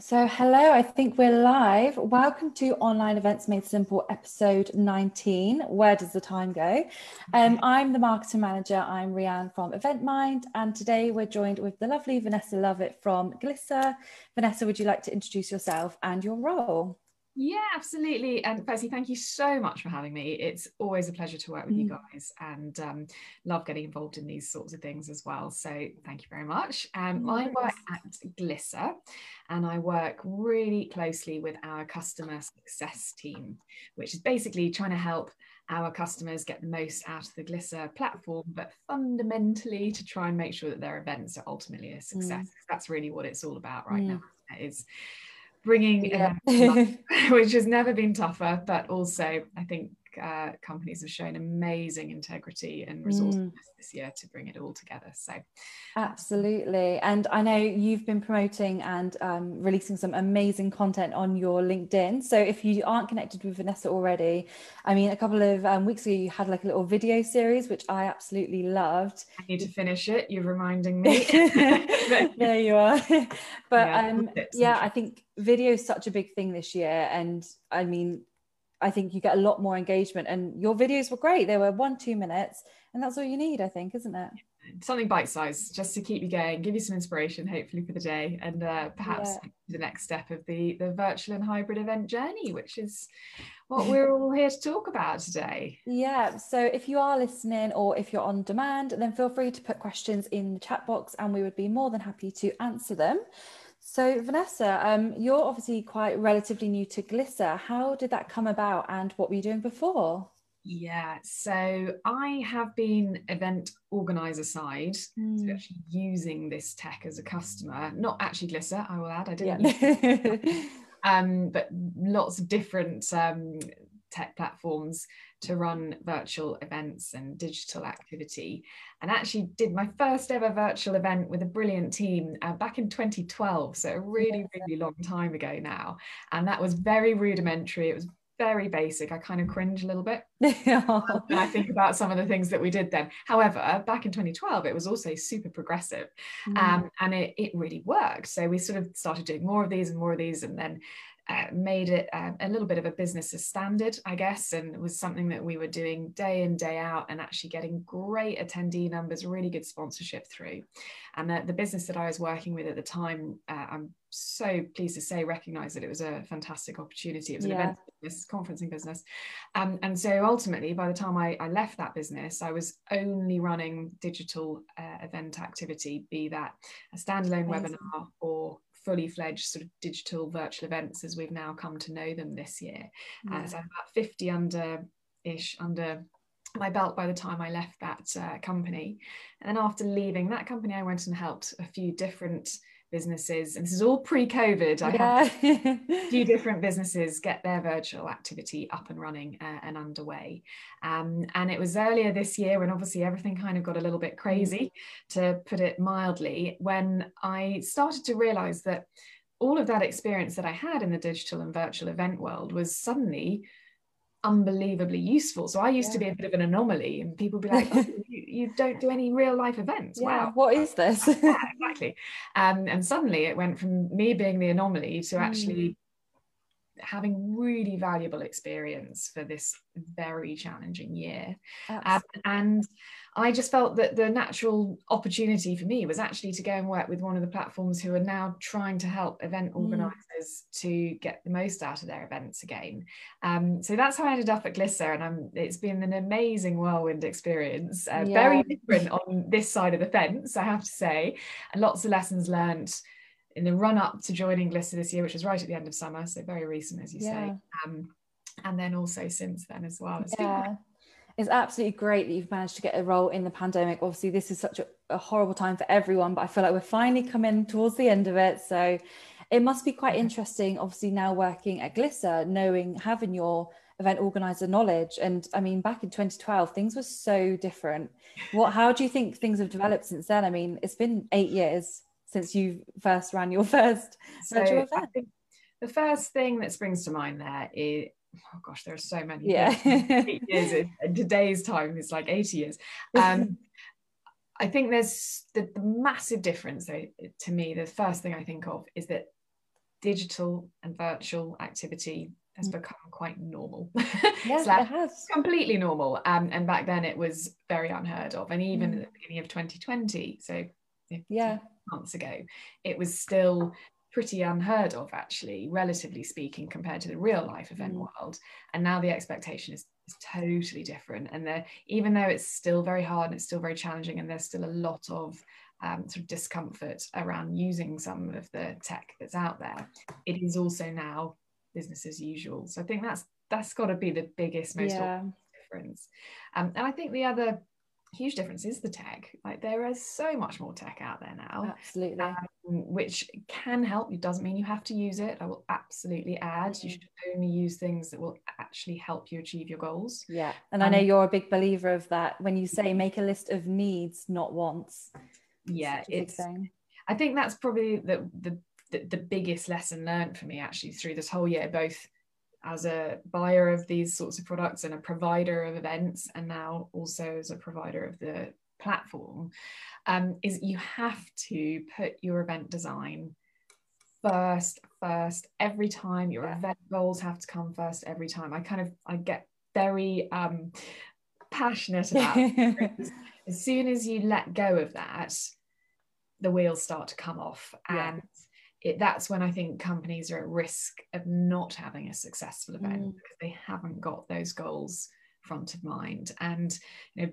So, hello, I think we're live. Welcome to Online Events Made Simple, episode 19. Where does the time go? Um, I'm the marketing manager. I'm Rianne from EventMind, and today we're joined with the lovely Vanessa Lovett from Glisser. Vanessa, would you like to introduce yourself and your role? Yeah, absolutely. And firstly, thank you so much for having me. It's always a pleasure to work with mm. you guys and um, love getting involved in these sorts of things as well. So thank you very much. Um, I work at Glisser and I work really closely with our customer success team, which is basically trying to help our customers get the most out of the Glisser platform, but fundamentally to try and make sure that their events are ultimately a success. Mm. That's really what it's all about right mm. now. Is bringing yeah. Um, which has never been tougher but also i think uh, companies have shown amazing integrity and resourcefulness mm. this year to bring it all together. So, absolutely. And I know you've been promoting and um, releasing some amazing content on your LinkedIn. So, if you aren't connected with Vanessa already, I mean, a couple of um, weeks ago, you had like a little video series, which I absolutely loved. I need to finish it. You're reminding me. there you are. but yeah, um, yeah, I think video is such a big thing this year. And I mean, I think you get a lot more engagement. And your videos were great. They were one, two minutes, and that's all you need, I think, isn't it? Something bite sized just to keep you going, give you some inspiration, hopefully, for the day, and uh, perhaps yeah. the next step of the, the virtual and hybrid event journey, which is what we're all here to talk about today. Yeah. So if you are listening or if you're on demand, then feel free to put questions in the chat box and we would be more than happy to answer them. So, Vanessa, um, you're obviously quite relatively new to Glisser. How did that come about and what were you doing before? Yeah, so I have been event organizer side, mm. so hmm. actually using this tech as a customer, not actually Glisser, I will add, I didn't. Yeah. um, but lots of different um, tech platforms to run virtual events and digital activity and actually did my first ever virtual event with a brilliant team uh, back in 2012 so a really really long time ago now and that was very rudimentary it was very basic. I kind of cringe a little bit when I think about some of the things that we did then. However, back in 2012, it was also super progressive mm. um, and it, it really worked. So we sort of started doing more of these and more of these. And then uh, made it uh, a little bit of a business as standard, I guess, and it was something that we were doing day in, day out, and actually getting great attendee numbers, really good sponsorship through. And the, the business that I was working with at the time, uh, I'm so pleased to say, recognized that it was a fantastic opportunity. It was an yeah. event business, conferencing business. Um, and so ultimately, by the time I, I, left that business, I was only running digital uh, event activity, be that a standalone Amazing. webinar or fully fledged sort of digital virtual events as we've now come to know them this year. Uh, yeah. Uh, so about 50 under ish under my belt by the time I left that uh, company. And then after leaving that company, I went and helped a few different businesses, and this is all pre-COVID. I yeah. have a few different businesses get their virtual activity up and running uh, and underway. Um, and it was earlier this year when obviously everything kind of got a little bit crazy, to put it mildly, when I started to realize that all of that experience that I had in the digital and virtual event world was suddenly unbelievably useful. So I used yeah. to be a bit of an anomaly, and people be like, oh, you, you, don't do any real life events. Yeah, wow. What is this? yeah, exactly. Um, and suddenly it went from me being the anomaly to actually mm. Having really valuable experience for this very challenging year. Um, and I just felt that the natural opportunity for me was actually to go and work with one of the platforms who are now trying to help event mm. organisers mm. to get the most out of their events again. Um, so that's how I ended up at Glisser, and I'm, it's been an amazing whirlwind experience. Uh, yeah. Very different on this side of the fence, I have to say, and lots of lessons learned in the run up to joining Glisser this year, which was right at the end of summer, so very recent, as you yeah. say. Um, and then also since then as well. It's yeah it's absolutely great that you've managed to get a role in the pandemic. Obviously, this is such a, a, horrible time for everyone, but I feel like we're finally coming towards the end of it. So it must be quite interesting, obviously, now working at Glisser, knowing, having your event organizer knowledge. And I mean, back in 2012, things were so different. What, how do you think things have developed since then? I mean, it's been eight years since you first ran your first so event. the first thing that springs to mind there is oh gosh, there are so many. Yeah. years in, today's time is like 80 years. Um, I think there's the, the massive difference though, to me, the first thing I think of is that digital and virtual activity has mm. become quite normal. Yes, it has. Completely normal. Um, and back then it was very unheard of. And even mm. at the beginning of 2020, so yeah, months ago, it was still pretty unheard of, actually, relatively speaking, compared to the real life event mm. world. And now the expectation is, is totally different. And there, even though it's still very hard and it's still very challenging, and there's still a lot of um, sort of discomfort around using some of the tech that's out there, it is also now business as usual. So I think that's that's got to be the biggest, most yeah. difference. Um, and I think the other huge difference is the tech. Like there is so much more tech out there now. Absolutely. Um, which can help. It doesn't mean you have to use it. I will absolutely add. You mm. should only use things that will actually help you achieve your goals. Yeah. And um, I know you're a big believer of that. When you say make a list of needs, not wants. Yeah, it's I think that's probably the, the the, the biggest lesson learned for me actually through this whole year, both as a buyer of these sorts of products and a provider of events, and now also as a provider of the platform, um, is you have to put your event design first, first every time. Your yeah. event goals have to come first every time. I kind of I get very um, passionate about as soon as you let go of that, the wheels start to come off, yeah. It, that's when I think companies are at risk of not having a successful event mm. because they haven't got those goals front of mind. And you know,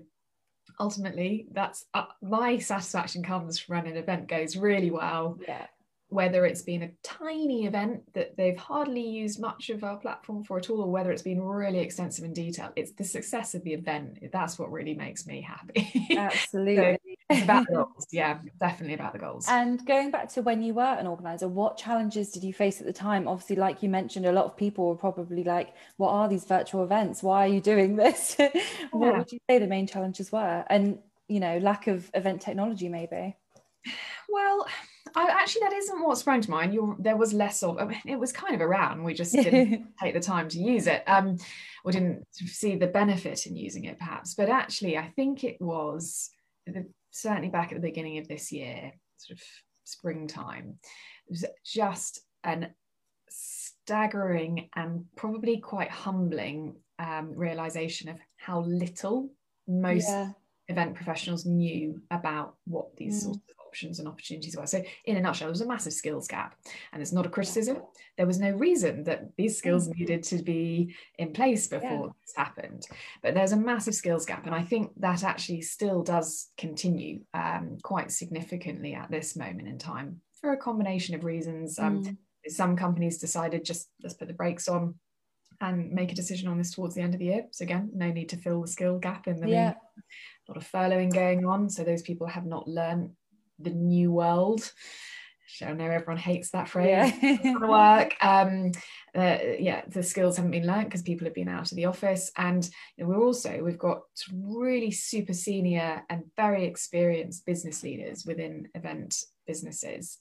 ultimately, that's uh, my satisfaction comes from when an event goes really well. Yeah. Whether it's been a tiny event that they've hardly used much of our platform for at all, or whether it's been really extensive in detail, it's the success of the event. That's what really makes me happy. Absolutely. so, it's about the goals. Yeah, definitely about the goals. And going back to when you were an organizer, what challenges did you face at the time? Obviously, like you mentioned, a lot of people were probably like, What are these virtual events? Why are you doing this? what would you say the main challenges were? And, you know, lack of event technology, maybe? Well, I, actually, that isn't what sprang to mind. You're, there was less of. I mean, it was kind of around. We just didn't take the time to use it, um, or didn't see the benefit in using it, perhaps. But actually, I think it was the certainly back at the beginning of this year, sort of springtime, it was just an staggering and probably quite humbling um, realization of how little most yeah. event professionals knew about what these mm. sorts of options and opportunities were. So, in a nutshell, there was a massive skills gap, and it's not a criticism. There was no reason that these skills mm. needed to be in place before yeah. this happened, but there's a massive skills gap, and I think that actually still does continue um, quite significantly at this moment in time for a combination of reasons. Um, mm. Some companies decided just let's put the brakes on and make a decision on this towards the end of the year. So again, no need to fill the skill gap in the yeah. A lot of furloughing going on, so those people have not learned the new world. I know everyone hates that phrase. Yeah. work. Um, uh, yeah, the skills haven't been learned because people have been out of the office, and you know, we're also we've got really super senior and very experienced business leaders within event businesses.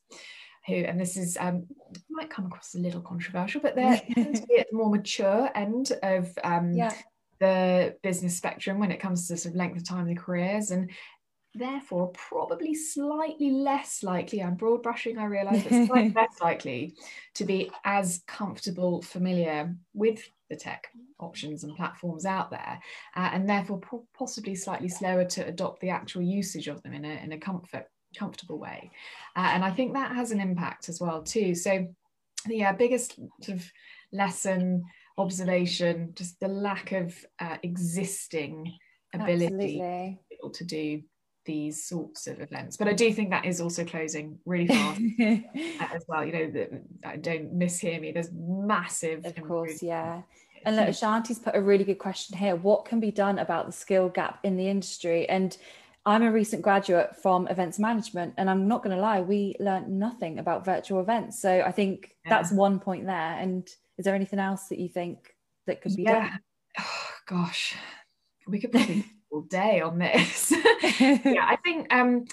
Who, and this is um, might come across a little controversial, but they're tend to be at the more mature end of um, yeah the business spectrum when it comes to sort of length of time in the careers and therefore probably slightly less likely i'm broad brushing i realize but slightly less likely to be as comfortable familiar with the tech options and platforms out there uh, and therefore po- possibly slightly slower to adopt the actual usage of them in a, in a comfort comfortable way uh, and i think that has an impact as well too so the uh, biggest sort of lesson observation just the lack of uh, existing ability Absolutely. to do these sorts of events. But I do think that is also closing really fast uh, as well. You know, that don't mishear me. There's massive, of course, yeah. And look, Shanti's put a really good question here. What can be done about the skill gap in the industry? And I'm a recent graduate from events management, and I'm not going to lie, we learned nothing about virtual events. So I think yeah. that's one point there. And is there anything else that you think that could be yeah. done? Oh, gosh, we could probably all day on this. yeah, I think um,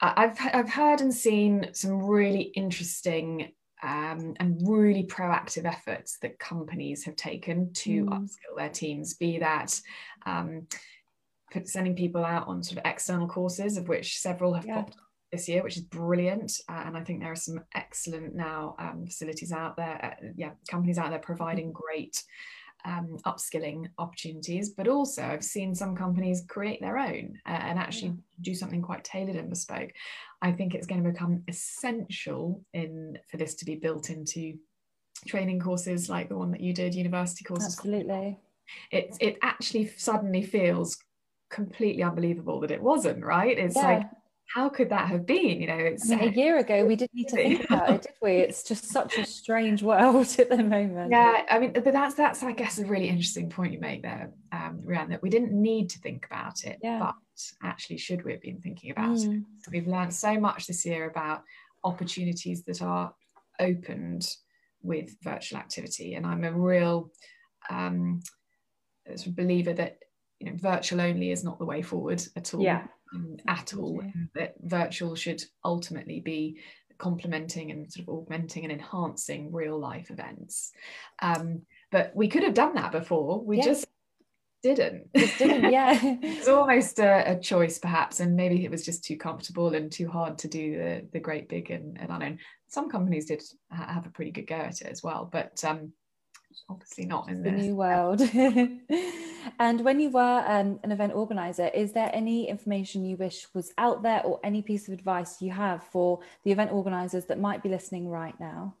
I've I've heard and seen some really interesting um, and really proactive efforts that companies have taken to mm. upskill their teams. Be that um, sending people out on sort of external courses, of which several have yeah. popped this year, which is brilliant. Uh, and I think there are some excellent now um, facilities out there, uh, yeah, companies out there providing great um, upskilling opportunities. But also, I've seen some companies create their own uh, and actually do something quite tailored and bespoke. I think it's going to become essential in for this to be built into training courses like the one that you did, university courses. Absolutely. It it actually suddenly feels completely unbelievable that it wasn't right. It's yeah. like how could that have been? You know, it's I mean, a year ago we didn't need to think about it, did we? It's just such a strange world at the moment. Yeah, I mean, but that's that's I guess a really interesting point you make there, um, Rhiannon, that we didn't need to think about it, yeah. but actually should we have been thinking about mm. it? We've learned so much this year about opportunities that are opened with virtual activity, and I'm a real um, believer that you know virtual only is not the way forward at all. Yeah um, at all. That virtual should ultimately be complementing and sort of augmenting and enhancing real life events. Um, but we could have done that before. We just didn't. Didn't, yeah. it's almost a, a, choice, perhaps, and maybe it was just too comfortable and too hard to do the the great big and, and unknown. Some companies did have a pretty good go at it as well, but um, obviously not in the new world. and when you were um, an event organizer, is there any information you wish was out there or any piece of advice you have for the event organizers that might be listening right now?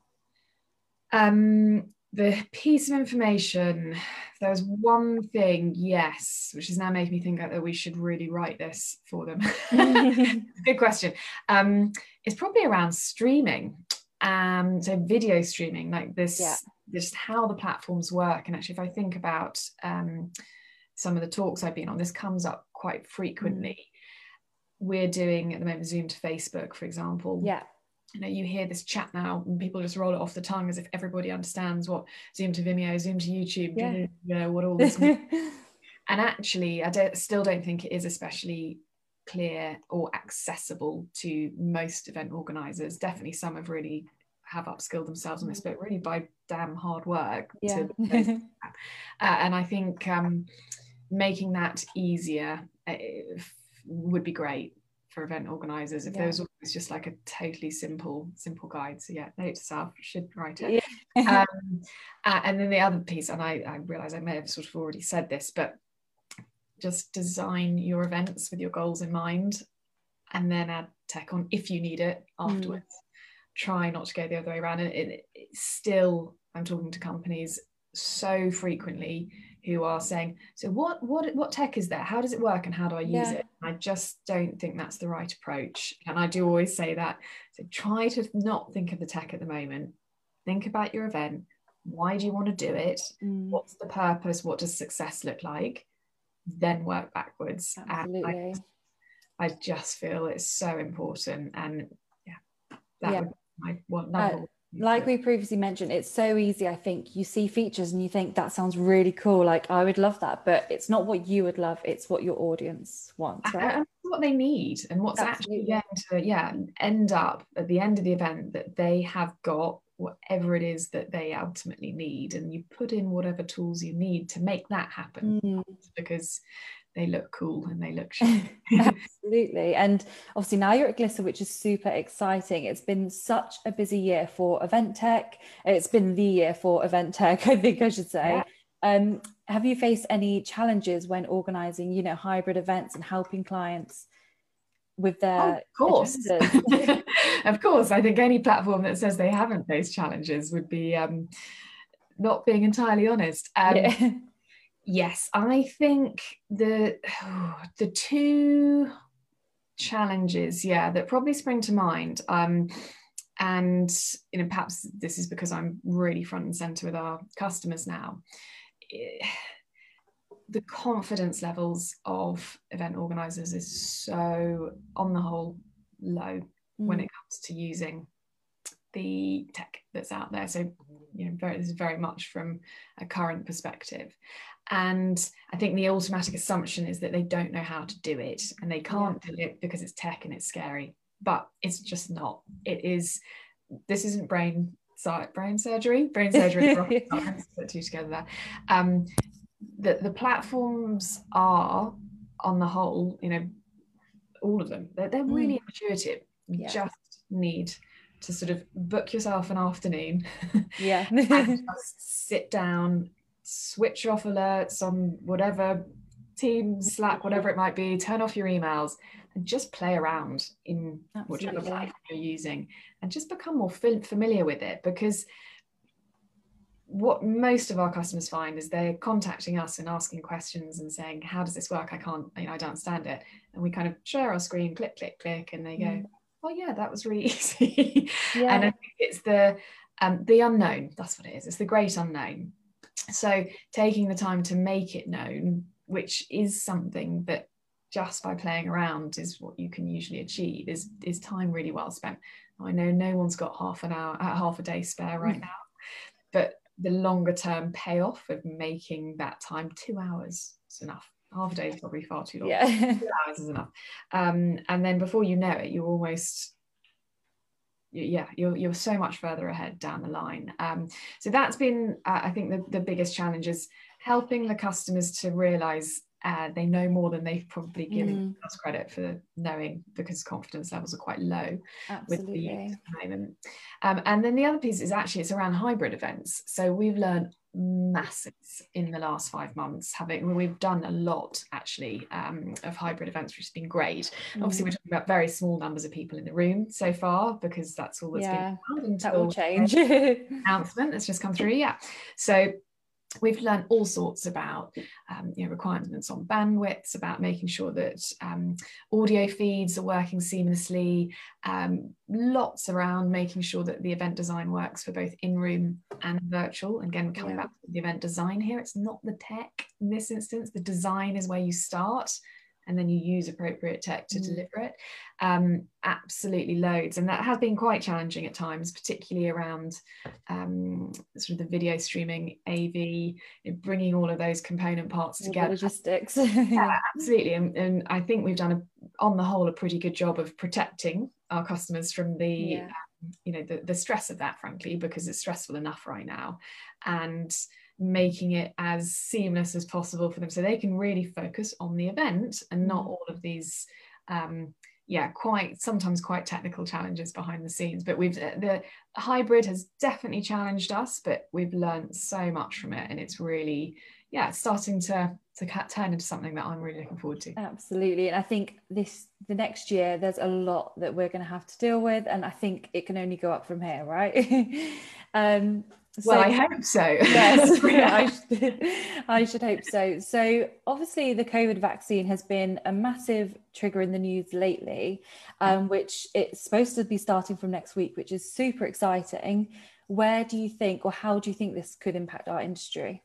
Um, the piece of information, there was one thing, yes, which is now making me think that we should really write this for them. Good question. Um, it's probably around streaming. Um, so video streaming, like this yeah just how the platforms work. And actually, if I think about um, some of the talks I've been on, this comes up quite frequently. Mm. We're doing at the moment Zoom to Facebook, for example. Yeah. You know, you hear this chat now, and people just roll it off the tongue as if everybody understands what Zoom to Vimeo, Zoom to YouTube, yeah. you know, what all this. and actually, I don't, still don't think it is especially clear or accessible to most event organizers. Definitely, some have really have upskilled themselves on this, but really by damn hard work. Yeah. To, uh, and I think um, making that easier uh, would be great for event organizers if yeah. there was always just like a totally simple simple guide so yeah note to self should write it yeah. um, uh, and then the other piece and I, I realize i may have sort of already said this but just design your events with your goals in mind and then add tech on if you need it mm. afterwards mm try not to go the other way around. And it, it still, I'm talking to companies so frequently who are saying, so what what what tech is there? How does it work and how do I use yeah. it? I just don't think that's the right approach. And I do always say that. So try to not think of the tech at the moment. Think about your event. Why do you want to do it? Mm. What's the purpose? What does success look like? Then work backwards. Absolutely. And I, I just feel it's so important. And yeah, that yeah. would my one uh, like we previously mentioned it's so easy i think you see features and you think that sounds really cool like i would love that but it's not what you would love it's what your audience wants right and what they need and what's Absolutely. actually going to yeah end up at the end of the event that they have got whatever it is that they ultimately need and you put in whatever tools you need to make that happen. Mm. because they look cool and they look absolutely. And obviously now you're at glisser which is super exciting. It's been such a busy year for event tech. It's been the year for event tech i think i should say. Yeah. um, have you faced any challenges when organizing you know hybrid events and helping clients with their oh, of course. of course i think any platform that says they haven't faced challenges would be um, not being entirely honest. Um, yeah. yes i think the the two challenges yeah that probably spring to mind um and you know perhaps this is because i'm really front and center with our customers now the confidence levels of event organizers is so on the whole low mm. when it comes to using the tech that's out there so you know very, this is very much from a current perspective and I think the automatic assumption is that they don't know how to do it and they can't yeah. do it because it's tech and it's scary. But it's just not. It is, this isn't brain brain surgery, brain surgery, put two together there. Um, the, the platforms are, on the whole, you know, all of them, they're, they're really mm. intuitive. You yeah. just need to sort of book yourself an afternoon. Yeah. and just sit down, switch off alerts on whatever team, Slack, whatever it might be, turn off your emails and just play around in Absolutely. whichever platform you're using and just become more familiar with it because what most of our customers find is they're contacting us and asking questions and saying how does this work? I can't you know i don't understand it. And we kind of share our screen click click click and they go mm. oh yeah that was really easy. Yeah. and i think it's the um, the unknown. That's what it is. It's the great unknown. So taking the time to make it known which is something that just by playing around is what you can usually achieve is is time really well spent. I know no one's got half an hour uh, half a day spare right mm. now but the longer term payoff of making that time two hours is enough. Half a day is probably far too long. Yeah. Two hours is enough. Um, and then before you know it you're almost yeah you're, you're so much further ahead down the line. Um, so that's been uh, i think the, the biggest challenge is helping the customers to realize uh, they know more than they've probably given mm. us credit for knowing because confidence levels are quite low Absolutely. with the at the moment. Um, and then the other piece is actually it's around hybrid events. So we've learned masses in the last five months having we've done a lot actually um, of hybrid events which has been great mm. obviously we're talking about very small numbers of people in the room so far because that's all that's yeah, been that will change announcement that's just come through yeah so we've learned all sorts about um, you know, requirements on bandwidths, about making sure that um, audio feeds are working seamlessly, um, lots around making sure that the event design works for both in-room and virtual. Again, coming yeah. back to the event design here, it's not the tech in this instance, the design is where you start and then you use appropriate tech to mm. deliver it. Um, absolutely loads. And that has been quite challenging at times, particularly around um, sort of the video streaming, AV, bringing all of those component parts together. Logistics. yeah, absolutely. And, and, I think we've done, a, on the whole, a pretty good job of protecting our customers from the yeah. um, you know the, the stress of that frankly because it's stressful enough right now and making it as seamless as possible for them so they can really focus on the event and not mm. all of these um, yeah quite sometimes quite technical challenges behind the scenes. But we've the hybrid has definitely challenged us but we've learned so much from it and it's really yeah it's starting to to turn into something that i'm really looking forward to. Absolutely and i think this the next year there's a lot that we're going to have to deal with and i think it can only go up from here right? Um so, well, I hope so. yes, I, should, I should hope so. So, obviously, the COVID vaccine has been a massive trigger in the news lately, um, which it's supposed to be starting from next week, which is super exciting. Where do you think, or how do you think this could impact our industry?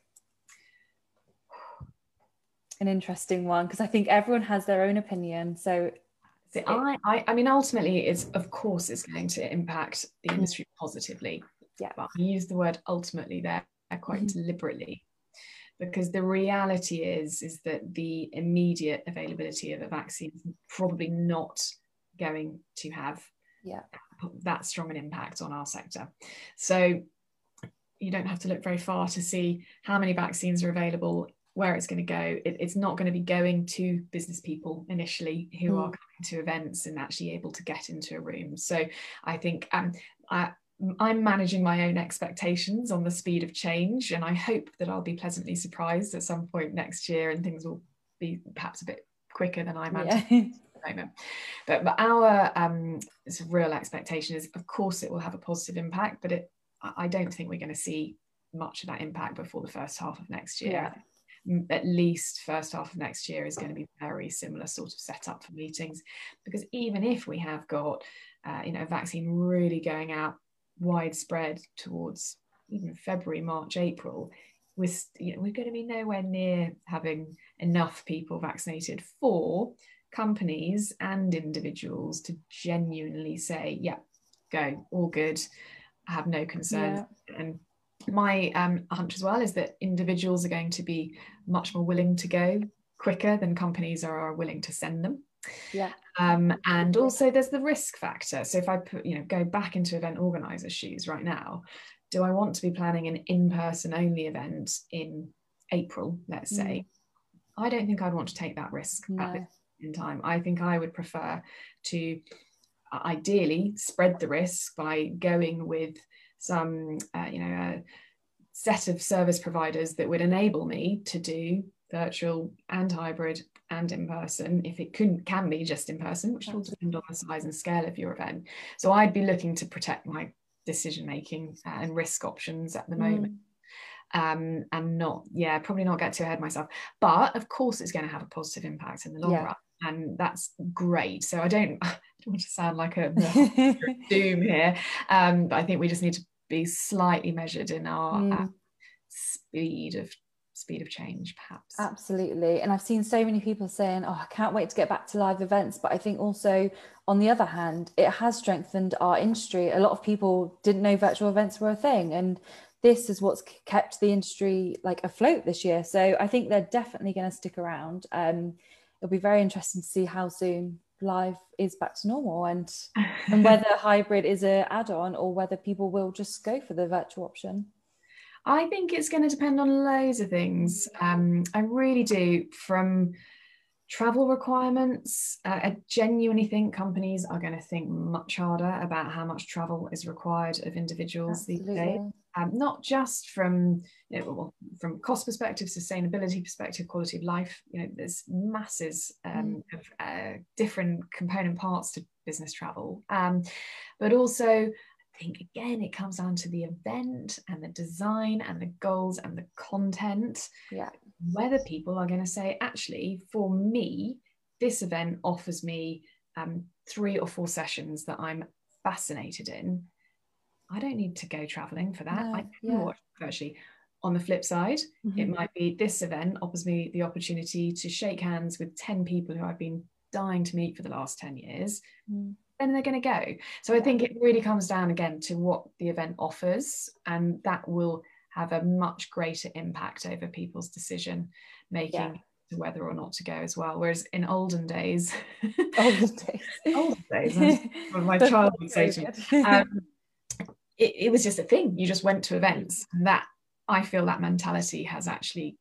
An interesting one because I think everyone has their own opinion. So, See, I, I, I mean, ultimately, it's of course it's going to impact the industry positively yeah but I use the word ultimately there quite mm-hmm. deliberately because the reality is is that the immediate availability of a vaccine is probably not going to have yeah. that strong an impact on our sector so you don't have to look very far to see how many vaccines are available where it's going to go it, it's not going to be going to business people initially who mm. are coming to events and actually able to get into a room so i think um, I, I'm managing my own expectations on the speed of change, and I hope that I'll be pleasantly surprised at some point next year and things will be perhaps a bit quicker than I imagine. Yeah. At the moment. But, but our um, real expectation is, of course, it will have a positive impact, but it, I don't think we're going to see much of that impact before the first half of next year. Yeah. At least first half of next year is going to be very similar sort of setup for meetings, because even if we have got, uh, you know, a vaccine really going out widespread towards even February, March, April, we're, you know, we're going to be nowhere near having enough people vaccinated for companies and individuals to genuinely say, yeah, go, all good, I have no concern. Yeah. And my um, hunch as well is that individuals are going to be much more willing to go quicker than companies are willing to send them. Yeah. Um, and also there's the risk factor. So if I put, you know, go back into event organizer shoes right now, do I want to be planning an in-person only event in April, let's say? Mm. I don't think I'd want to take that risk no. at this in time. I think I would prefer to ideally spread the risk by going with some, uh, you know, a set of service providers that would enable me to do virtual and hybrid and in person if it couldn't can be just in person which will depend on the size and scale of your event so i'd be looking to protect my decision making uh, and risk options at the moment mm. um, and not yeah probably not get too ahead myself but of course it's going to have a positive impact in the long yeah. run and that's great so i don't i don't want to sound like a doom here um, but i think we just need to be slightly measured in our mm. uh, speed of speed of change perhaps. Absolutely. And i've seen so many people saying oh i can't wait to get back to live events. But i think also on the other hand it has strengthened our industry. A lot of people didn't know virtual events were a thing and this is what's kept the industry like afloat this year. So i think they're definitely going to stick around. Um, it'll be very interesting to see how soon live is back to normal and and whether hybrid is a add-on or whether people will just go for the virtual option I think it's going to depend on loads of things. Um, I really do. From travel requirements, uh, I genuinely think companies are going to think much harder about how much travel is required of individuals Absolutely. these days. Um, not just from you know, well, from cost perspective, sustainability perspective, quality of life. You know, there's masses um, mm. of uh, different component parts to business travel, um, but also think again it comes down to the event and the design and the goals and the content. Yeah. Whether people are going to say actually for me this event offers me um, three or four sessions that i'm fascinated in i don't need to go traveling for that. No, i can yeah. watch virtually on the flip side mm-hmm. it might be this event offers me the opportunity to shake hands with 10 people who i've been dying to meet for the last 10 years. Mm then they're going to go. So I think it really comes down again to what the event offers, and that will have a much greater impact over people's decision making. Yeah. To whether or not to go as well. Whereas in olden days, olden days, olden days, my child would say to me, um, it, it was just a thing. You just went to events, and that I feel that mentality has actually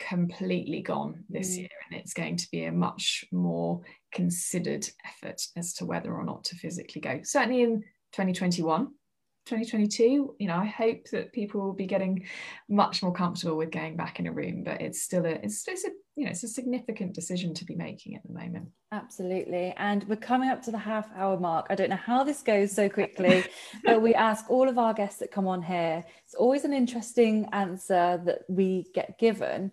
completely gone this mm. year and it's going to be a much more considered effort as to whether or not to physically go. Certainly in 2021 2022 you know i hope that people will be getting much more comfortable with going back in a room but it's still a it's, it's a you know it's a significant decision to be making at the moment. Absolutely. And we're coming up to the half hour mark. I don't know how this goes so quickly but we ask all of our guests that come on here. It's always an interesting answer that we get given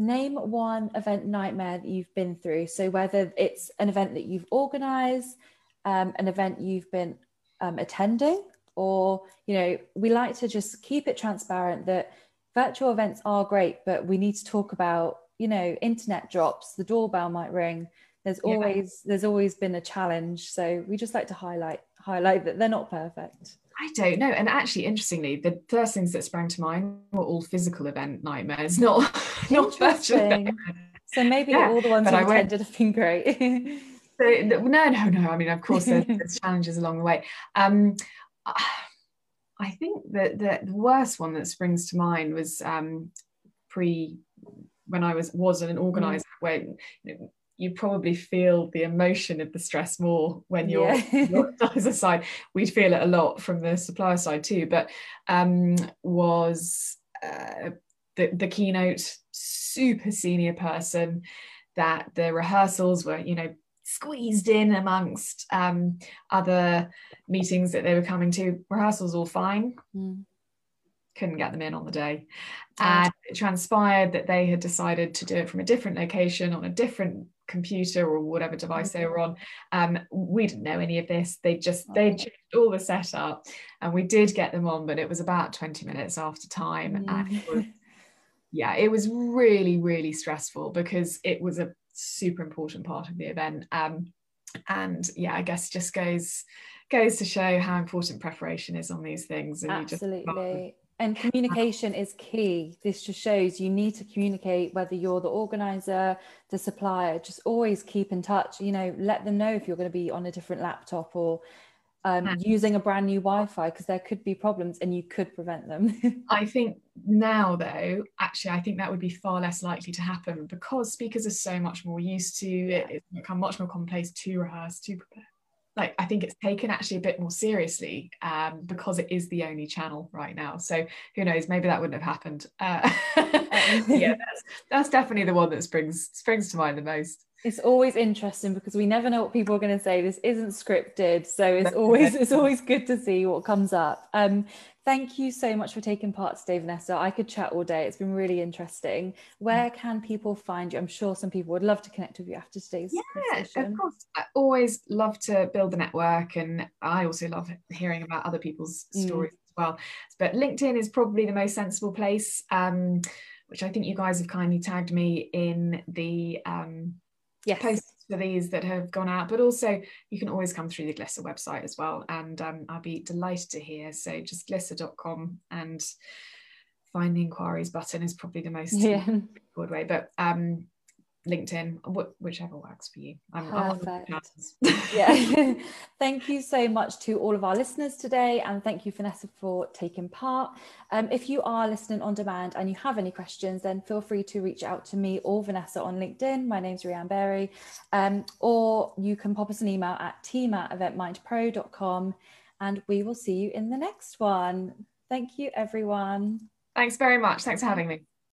name one event nightmare that you've been through. So whether it's an event that you've organized, um, an event you've been um, attending, or you know, we like to just keep it transparent that virtual events are great, but we need to talk about you know, internet drops, the doorbell might ring. There's always yeah. there's always been a challenge. So we just like to highlight highlight that they're not perfect. I don't know. And actually, interestingly, the first things that sprang to mind were all physical event nightmares, not not virtual. So maybe yeah, all the ones I attended have been great. so, no, no, no. I mean, of course, there's, there's challenges along the way. Um, I think that the, the worst one that springs to mind was um, pre when I was was an organizer mm. where you know, you probably feel the emotion of the stress more when you're, yeah. you're side. We'd feel it a lot from the supplier side too, but um, was uh, the, the keynote super senior person that the rehearsals were, you know, squeezed in amongst um, other meetings that they were coming to. Rehearsals all fine. Mm couldn't get them in on the day. And it transpired that they had decided to do it from a different location on a different computer or whatever device they were on. Um, we didn't know any of this. They just they changed all the setup, and we did get them on, but it was about twenty minutes after time, and it was, yeah, it was really really stressful because it was a super important part of the event. Um, and yeah, I guess just goes goes to show how important preparation is on these things. And Absolutely and communication is key. This just shows you need to communicate whether you're the organizer the supplier just always keep in touch you know let them know if you're going to be on a different laptop or um, using a brand new wi-fi because there could be problems and you could prevent them. I think now though actually i think that would be far less likely to happen because speakers are so much more used to it. It's become much more commonplace to rehearse to prepare like I think it's taken actually a bit more seriously um, because it is the only channel right now. So who knows? Maybe that wouldn't have happened. Uh, yeah, that's, that's definitely the one that springs springs to mind the most. It's always interesting because we never know what people are going to say. This isn't scripted, so it's always it's always good to see what comes up. Um, thank you so much for taking part today, Vanessa. I could chat all day. It's been really interesting. Where can people find you? I'm sure some people would love to connect with you after today's yeah, of course. I always love to build the network, and I also love hearing about other people's mm. stories as well. But LinkedIn is probably the most sensible place. Um, which I think you guys have kindly tagged me in the um, yes. posts for these that have gone out, but also you can always come through the Glisser website as well. And um, I'll be delighted to hear. So just glisser.com and find the inquiries button is probably the most yeah. way. But um, LinkedIn, whichever works for you. I'm, Perfect. yeah. thank you so much to all of our listeners today. And thank you, Vanessa, for taking part. Um, if you are listening on demand and you have any questions, then feel free to reach out to me or Vanessa on LinkedIn. My name's Rianne Berry. Um, or you can pop us an email at team at eventmindpro.com and we will see you in the next one. Thank you, everyone. Thanks very much. Thanks for having me.